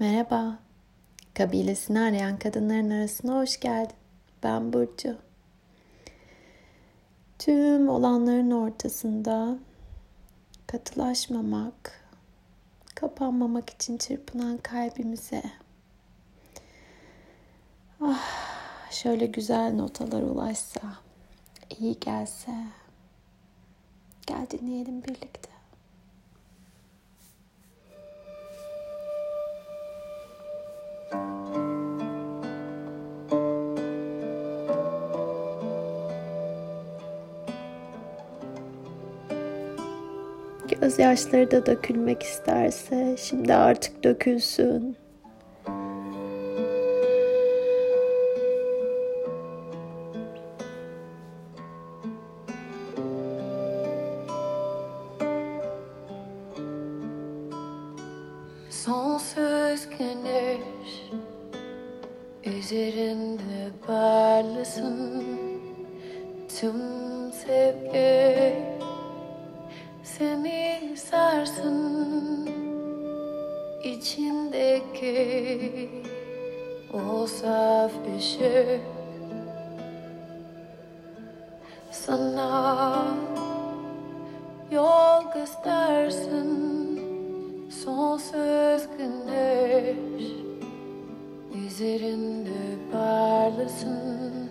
Merhaba. Kabilesini arayan kadınların arasına hoş geldin. Ben Burcu. Tüm olanların ortasında katılaşmamak, kapanmamak için çırpınan kalbimize ah, şöyle güzel notalar ulaşsa, iyi gelse. Gel dinleyelim birlikte. Gözyaşları da dökülmek isterse şimdi artık dökülsün. Sonsuz güneş üzerinde parlasın tüm içindeki o saf sana yol göstersin sonsuz güneş üzerinde parlasın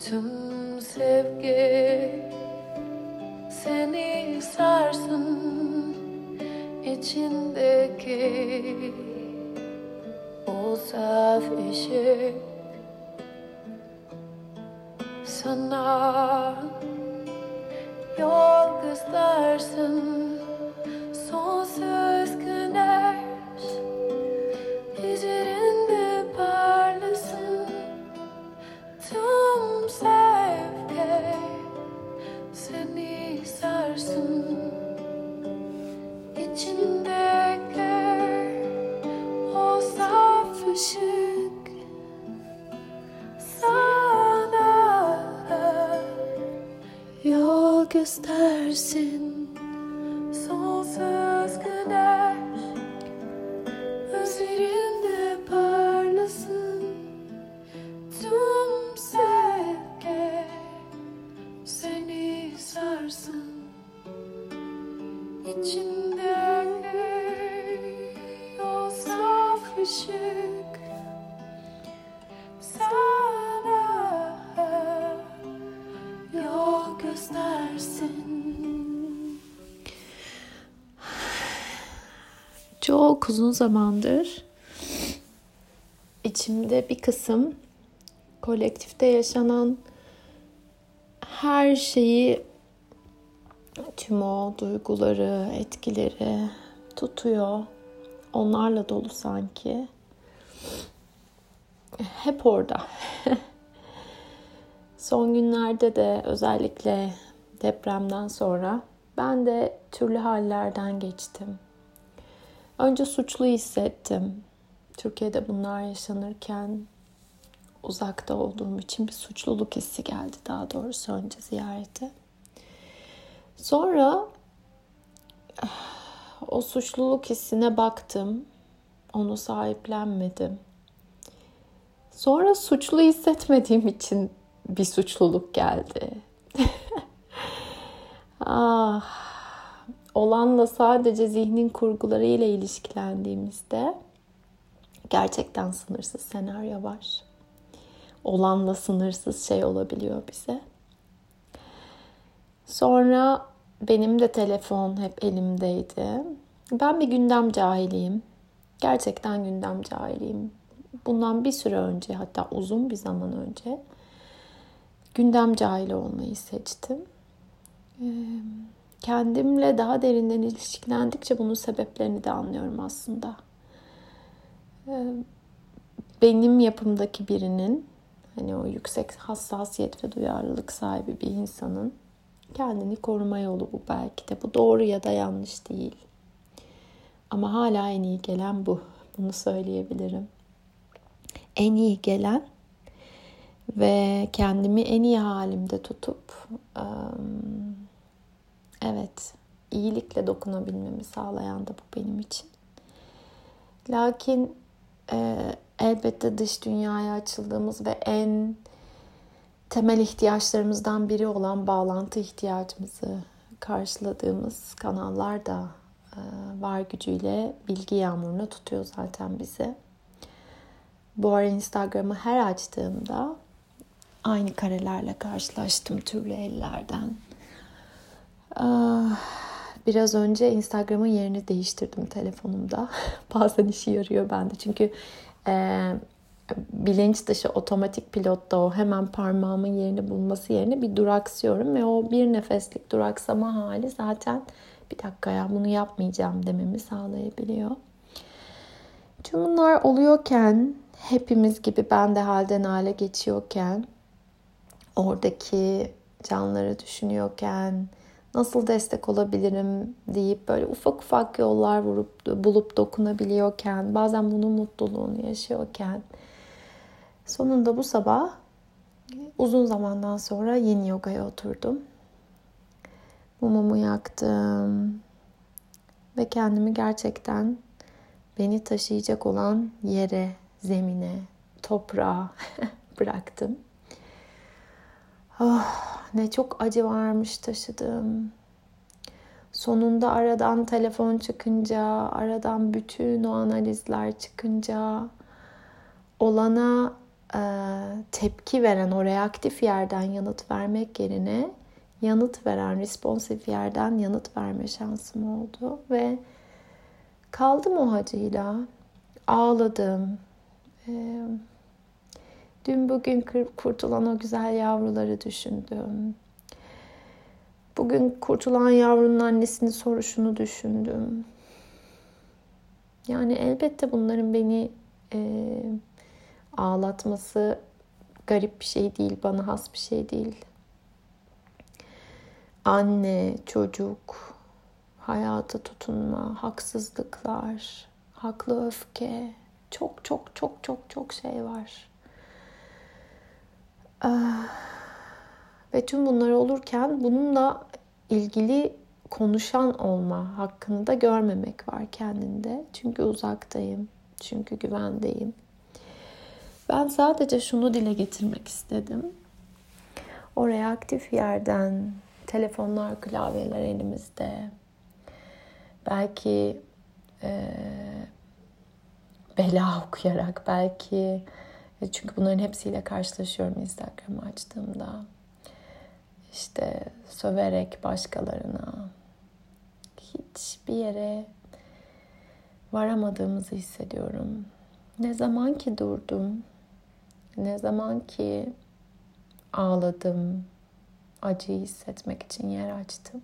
tüm sevgi. Seni sarsın içindeki o saf ışık sana yol göstersin. Sonsuz güneş üzerinde parlasın. Tüm sevgi seni sarsın. İçindeki o saf ışık Çok uzun zamandır içimde bir kısım kolektifte yaşanan her şeyi tüm o duyguları, etkileri tutuyor. Onlarla dolu sanki. Hep orada. Son günlerde de özellikle depremden sonra ben de türlü hallerden geçtim. Önce suçlu hissettim. Türkiye'de bunlar yaşanırken uzakta olduğum için bir suçluluk hissi geldi daha doğrusu önce ziyarete. Sonra o suçluluk hissine baktım. Onu sahiplenmedim. Sonra suçlu hissetmediğim için bir suçluluk geldi. ah, olanla sadece zihnin kurgularıyla ilişkilendiğimizde gerçekten sınırsız senaryo var. Olanla sınırsız şey olabiliyor bize. Sonra benim de telefon hep elimdeydi. Ben bir gündem cahiliyim. Gerçekten gündem cahiliyim. Bundan bir süre önce hatta uzun bir zaman önce gündem cahili olmayı seçtim. Kendimle daha derinden ilişkilendikçe bunun sebeplerini de anlıyorum aslında. Benim yapımdaki birinin hani o yüksek hassasiyet ve duyarlılık sahibi bir insanın kendini koruma yolu bu belki de. Bu doğru ya da yanlış değil. Ama hala en iyi gelen bu. Bunu söyleyebilirim. En iyi gelen ve kendimi en iyi halimde tutup evet iyilikle dokunabilmemi sağlayan da bu benim için. Lakin e, elbette dış dünyaya açıldığımız ve en temel ihtiyaçlarımızdan biri olan bağlantı ihtiyacımızı karşıladığımız kanallar da e, var gücüyle bilgi yağmuruna tutuyor zaten bizi. Bu ara Instagram'ı her açtığımda aynı karelerle karşılaştım türlü ellerden. Ah, biraz önce Instagram'ın yerini değiştirdim telefonumda. Bazen işe yarıyor bende. Çünkü e, bilinç dışı otomatik pilotta o hemen parmağımın yerini bulması yerine bir duraksıyorum ve o bir nefeslik duraksama hali zaten bir dakika ya bunu yapmayacağım dememi sağlayabiliyor. Tüm bunlar oluyorken hepimiz gibi ben de halden hale geçiyorken oradaki canları düşünüyorken nasıl destek olabilirim deyip böyle ufak ufak yollar vurup bulup dokunabiliyorken bazen bunun mutluluğunu yaşıyorken sonunda bu sabah uzun zamandan sonra yeni yogaya oturdum. Mumumu yaktım ve kendimi gerçekten beni taşıyacak olan yere, zemine, toprağa bıraktım. Oh, ne çok acı varmış taşıdım. Sonunda aradan telefon çıkınca, aradan bütün o analizler çıkınca olana e, tepki veren o reaktif yerden yanıt vermek yerine yanıt veren responsif yerden yanıt verme şansım oldu ve kaldım o acıyla ağladım. Ee, dün bugün kurtulan o güzel yavruları düşündüm. Bugün kurtulan yavrunun annesini soruşunu düşündüm. Yani elbette bunların beni e, ağlatması garip bir şey değil, bana has bir şey değil anne, çocuk, hayata tutunma, haksızlıklar, haklı öfke, çok çok çok çok çok şey var. Ah, ve tüm bunlar olurken bununla ilgili konuşan olma hakkını da görmemek var kendinde. Çünkü uzaktayım, çünkü güvendeyim. Ben sadece şunu dile getirmek istedim. O reaktif yerden telefonlar, klavyeler elimizde. Belki e, bela okuyarak, belki çünkü bunların hepsiyle karşılaşıyorum Instagram'ı açtığımda. İşte söverek başkalarına hiçbir yere varamadığımızı hissediyorum. Ne zaman ki durdum, ne zaman ki ağladım, acıyı hissetmek için yer açtım.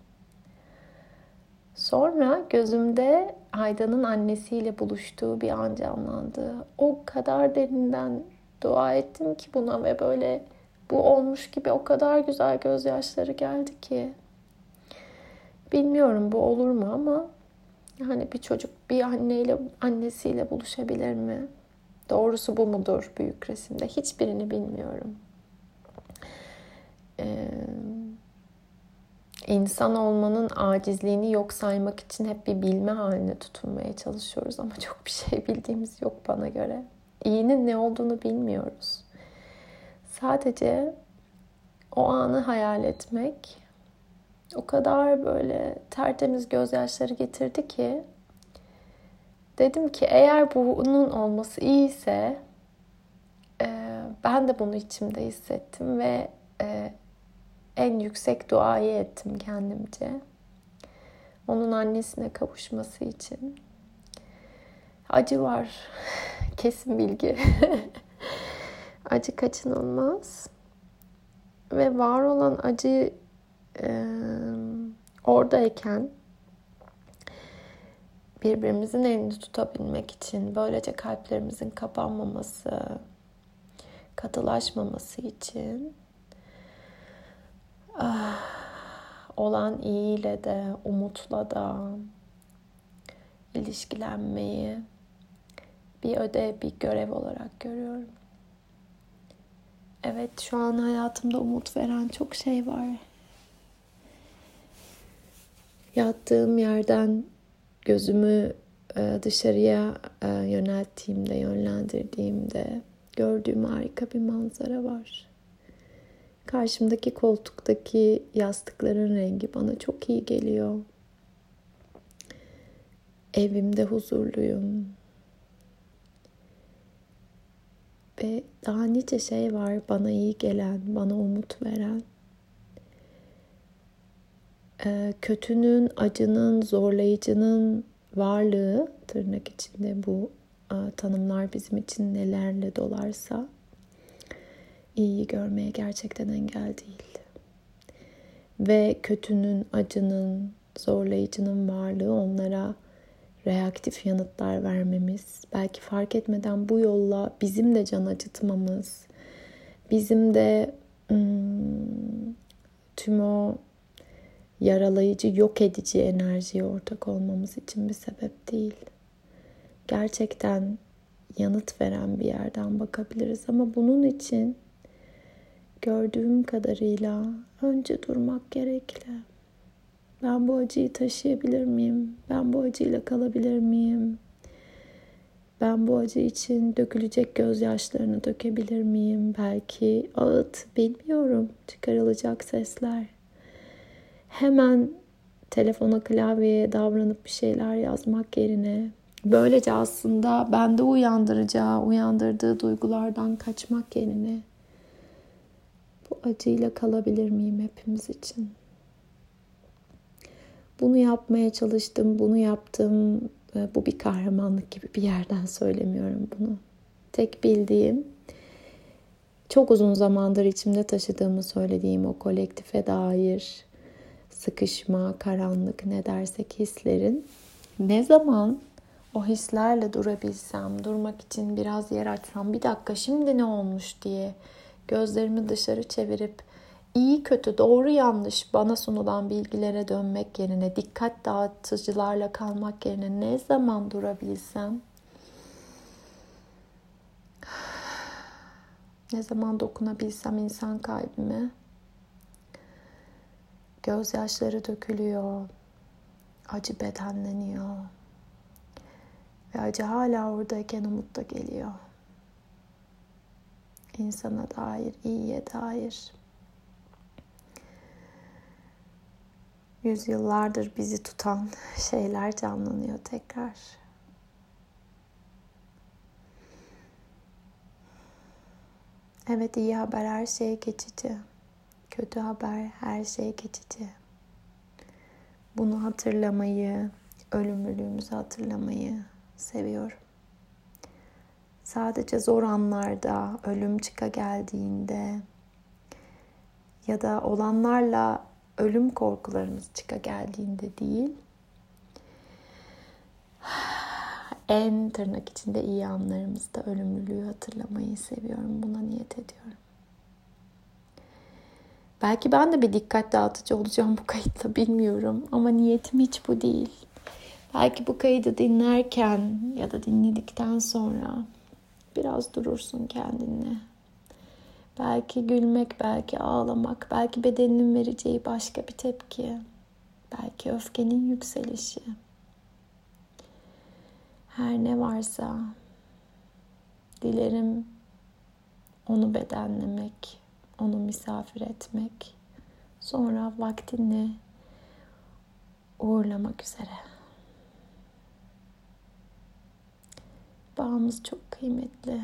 Sonra gözümde Aydan'ın annesiyle buluştuğu bir an canlandı. O kadar derinden dua ettim ki buna ve böyle bu olmuş gibi o kadar güzel gözyaşları geldi ki. Bilmiyorum bu olur mu ama yani bir çocuk bir anneyle annesiyle buluşabilir mi? Doğrusu bu mudur büyük resimde? Hiçbirini bilmiyorum e, insan olmanın acizliğini yok saymak için hep bir bilme haline tutunmaya çalışıyoruz ama çok bir şey bildiğimiz yok bana göre. İyinin ne olduğunu bilmiyoruz. Sadece o anı hayal etmek o kadar böyle tertemiz gözyaşları getirdi ki dedim ki eğer bunun olması iyiyse e, ben de bunu içimde hissettim ve e, en yüksek duayı ettim kendimce. Onun annesine kavuşması için. Acı var. Kesin bilgi. acı kaçınılmaz. Ve var olan acı e, oradayken birbirimizin elini tutabilmek için böylece kalplerimizin kapanmaması, katılaşmaması için ah, olan iyiyle de, umutla da ilişkilenmeyi bir ödev, bir görev olarak görüyorum. Evet, şu an hayatımda umut veren çok şey var. Yattığım yerden gözümü e, dışarıya e, yönelttiğimde, yönlendirdiğimde gördüğüm harika bir manzara var. Karşımdaki koltuktaki yastıkların rengi bana çok iyi geliyor. Evimde huzurluyum. Ve daha nice şey var bana iyi gelen, bana umut veren. Ee, kötünün, acının, zorlayıcının varlığı tırnak içinde bu e, tanımlar bizim için nelerle dolarsa iyiyi görmeye gerçekten engel değil. Ve kötünün, acının, zorlayıcının varlığı onlara reaktif yanıtlar vermemiz, belki fark etmeden bu yolla bizim de can acıtmamız, bizim de hmm, tüm o yaralayıcı, yok edici enerjiye ortak olmamız için bir sebep değil. Gerçekten yanıt veren bir yerden bakabiliriz ama bunun için gördüğüm kadarıyla önce durmak gerekli. Ben bu acıyı taşıyabilir miyim? Ben bu acıyla kalabilir miyim? Ben bu acı için dökülecek gözyaşlarını dökebilir miyim? Belki ağıt, bilmiyorum. Çıkarılacak sesler. Hemen telefona, klavyeye davranıp bir şeyler yazmak yerine böylece aslında bende uyandıracağı, uyandırdığı duygulardan kaçmak yerine bu acıyla kalabilir miyim hepimiz için? Bunu yapmaya çalıştım, bunu yaptım. Bu bir kahramanlık gibi bir yerden söylemiyorum bunu. Tek bildiğim çok uzun zamandır içimde taşıdığımı söylediğim o kolektife dair sıkışma, karanlık ne dersek hislerin ne zaman o hislerle durabilsem, durmak için biraz yer açsam, bir dakika şimdi ne olmuş diye gözlerimi dışarı çevirip iyi kötü doğru yanlış bana sunulan bilgilere dönmek yerine dikkat dağıtıcılarla kalmak yerine ne zaman durabilsem? Ne zaman dokunabilsem insan kalbime? Gözyaşları dökülüyor acı bedenleniyor ve acı hala oradayken umut da geliyor. İnsana dair iyiye dair yüzyıllardır bizi tutan şeyler canlanıyor tekrar. Evet iyi haber her şey geçici. Kötü haber her şey geçici. Bunu hatırlamayı, ölümlülüğümüzü hatırlamayı seviyorum. Sadece zor anlarda, ölüm çıka geldiğinde ya da olanlarla ölüm korkularımız çıka geldiğinde değil, en tırnak içinde iyi anlarımızda ölümlülüğü hatırlamayı seviyorum. Buna niyet ediyorum. Belki ben de bir dikkat dağıtıcı olacağım bu kayıtta bilmiyorum ama niyetim hiç bu değil. Belki bu kaydı dinlerken ya da dinledikten sonra biraz durursun kendinle. Belki gülmek, belki ağlamak, belki bedeninin vereceği başka bir tepki. Belki öfkenin yükselişi. Her ne varsa dilerim onu bedenlemek, onu misafir etmek, sonra vaktinle uğurlamak üzere. Bağımız çok kıymetli.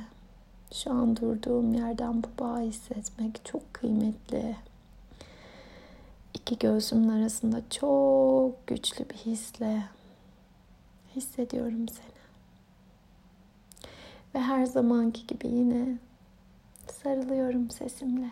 Şu an durduğum yerden bu bağı hissetmek çok kıymetli. İki göğsümün arasında çok güçlü bir hisle hissediyorum seni. Ve her zamanki gibi yine sarılıyorum sesimle.